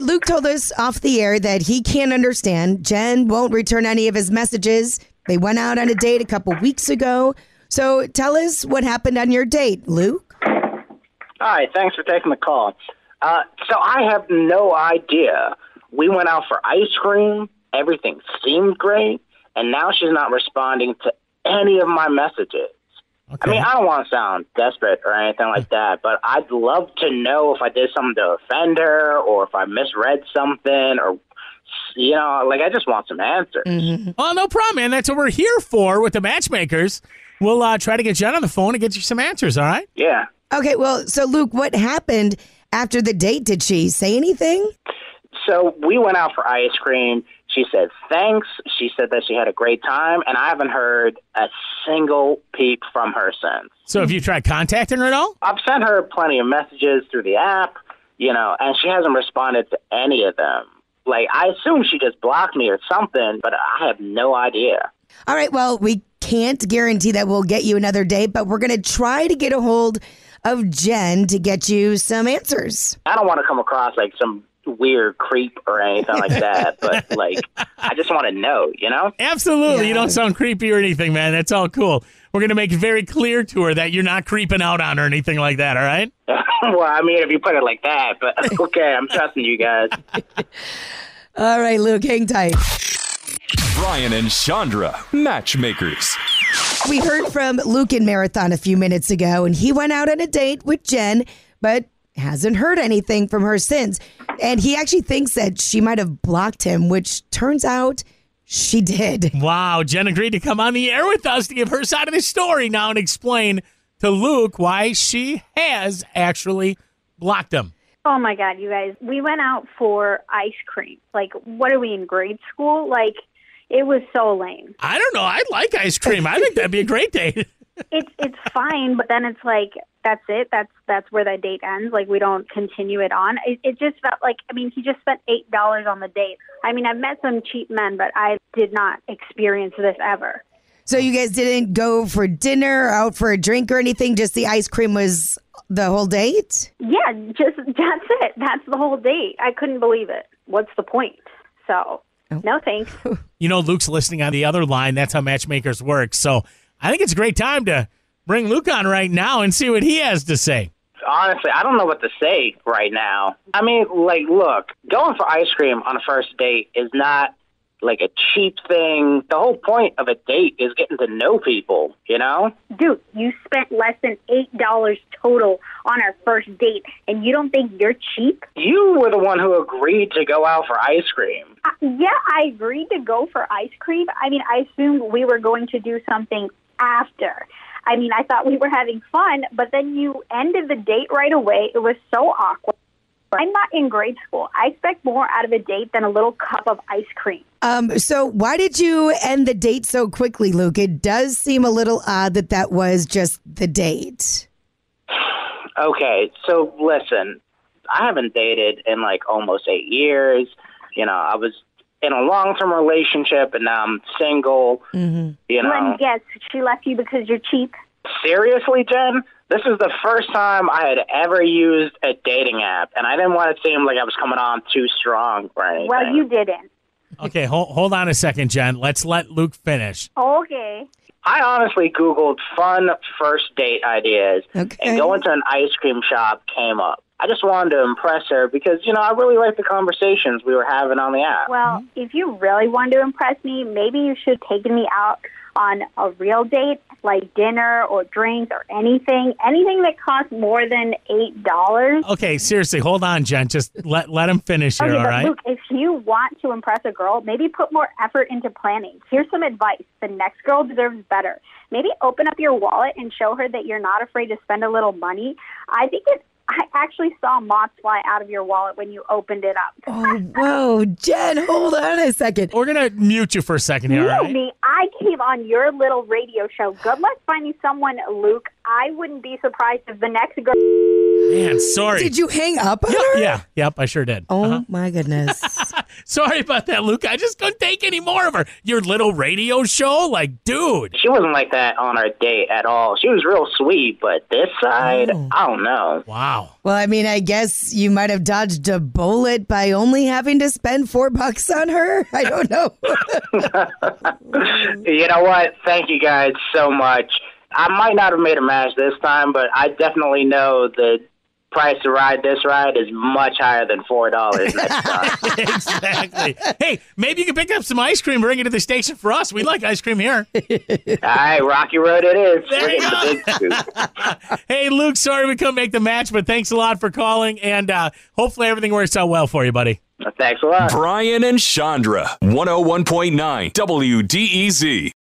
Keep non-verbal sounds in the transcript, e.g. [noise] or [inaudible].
Luke told us off the air that he can't understand. Jen won't return any of his messages. They went out on a date a couple weeks ago. So tell us what happened on your date, Luke. Hi, thanks for taking the call. Uh, so I have no idea. We went out for ice cream. Everything seemed great, and now she's not responding to any of my messages. I mean, I don't want to sound desperate or anything like that, but I'd love to know if I did something to offend her or if I misread something or, you know, like I just want some answers. Oh, no problem, man. That's what we're here for with the matchmakers. We'll uh, try to get Jen on the phone and get you some answers, all right? Yeah. Okay, well, so Luke, what happened after the date? Did she say anything? So we went out for ice cream. She said thanks. She said that she had a great time, and I haven't heard a single peep from her since. So have you tried contacting her at all? I've sent her plenty of messages through the app, you know, and she hasn't responded to any of them. Like, I assume she just blocked me or something, but I have no idea. All right, well, we can't guarantee that we'll get you another date, but we're going to try to get a hold of Jen to get you some answers. I don't want to come across like some weird creep or anything like that, [laughs] but like, I just want to know, you know? Absolutely. You don't sound creepy or anything, man. That's all cool. We're going to make it very clear to her that you're not creeping out on her or anything like that, all right? [laughs] well, I mean, if you put it like that, but [laughs] okay, I'm trusting you guys. All right, Luke, hang tight. Brian and Chandra, matchmakers. We heard from Luke in Marathon a few minutes ago, and he went out on a date with Jen, but hasn't heard anything from her since. And he actually thinks that she might have blocked him, which turns out she did. Wow, Jen agreed to come on the air with us to give her side of the story now and explain to Luke why she has actually blocked him. Oh my God, you guys. We went out for ice cream. Like, what are we in grade school? Like, it was so lame. I don't know. I like ice cream. I think that'd be a great date. [laughs] It's it's fine, but then it's like that's it. That's that's where the date ends. Like we don't continue it on. It, it just felt like I mean he just spent eight dollars on the date. I mean I've met some cheap men, but I did not experience this ever. So you guys didn't go for dinner, out for a drink or anything? Just the ice cream was the whole date? Yeah, just that's it. That's the whole date. I couldn't believe it. What's the point? So oh. no thanks. [laughs] You know, Luke's listening on the other line. That's how matchmakers work. So I think it's a great time to bring Luke on right now and see what he has to say. Honestly, I don't know what to say right now. I mean, like, look, going for ice cream on a first date is not like a cheap thing. The whole point of a date is getting to know people, you know? Dude, you spent less than eight dollars total on our first date, and you don't think you're cheap? You were the one who agreed to go out for ice cream. Uh, yeah, I agreed to go for ice cream. I mean, I assumed we were going to do something after. I mean, I thought we were having fun, but then you ended the date right away. It was so awkward. I'm not in grade school. I expect more out of a date than a little cup of ice cream. Um, so why did you end the date so quickly, Luke? It does seem a little odd that that was just the date. Okay, so listen, I haven't dated in like almost eight years. You know, I was in a long term relationship and now I'm single. Mm-hmm. You know, Let me guess, she left you because you're cheap. seriously, Jen, this is the first time I had ever used a dating app, and I didn't want it to seem like I was coming on too strong or anything. Well, you didn't. Okay, hold, hold on a second, Jen. Let's let Luke finish. Okay. I honestly Googled fun first date ideas, Okay. and going to an ice cream shop came up. I just wanted to impress her because, you know, I really liked the conversations we were having on the app. Well, mm-hmm. if you really wanted to impress me, maybe you should have taken me out on a real date, like dinner or drinks or anything, anything that costs more than eight dollars. Okay, seriously, hold on, Jen. Just let let him finish here, Okay, all but right? Luke, if you want to impress a girl, maybe put more effort into planning. Here's some advice: the next girl deserves better. Maybe open up your wallet and show her that you're not afraid to spend a little money. I think it. I actually saw moths fly out of your wallet when you opened it up. Oh, whoa, Jen, hold on a second. We're gonna mute you for a second here, all You know right? me, I came on your little radio show. Good luck finding someone, Luke. I wouldn't be surprised if the next girl. Man, sorry. Did you hang up on her? Yeah, yep, I sure did. Oh Uh-huh. my goodness. Sorry about that, Luke. I just couldn't take any more of her. Your little radio show? Like, dude. She wasn't like that on our date at all. She was real sweet, but this side, Oh. I don't know. Wow. Well, I mean, I guess you might have dodged a bullet by only having to spend four bucks on her. I don't know. [laughs] You know what? Thank you guys so much. I might not have made a match this time, but I definitely know the price to ride this ride is much higher than four dollars [laughs] next time. exactly. hey, maybe you can pick up some ice cream, bring it to the station for us. We like ice cream here. All right, Rocky Road it is. There We're you getting the big. Hey, Luke, sorry we couldn't make the match, but thanks a lot for calling, and uh, hopefully everything works out well for you, buddy. Thanks a lot. Brian and Chandra, 101.9 WDEZ.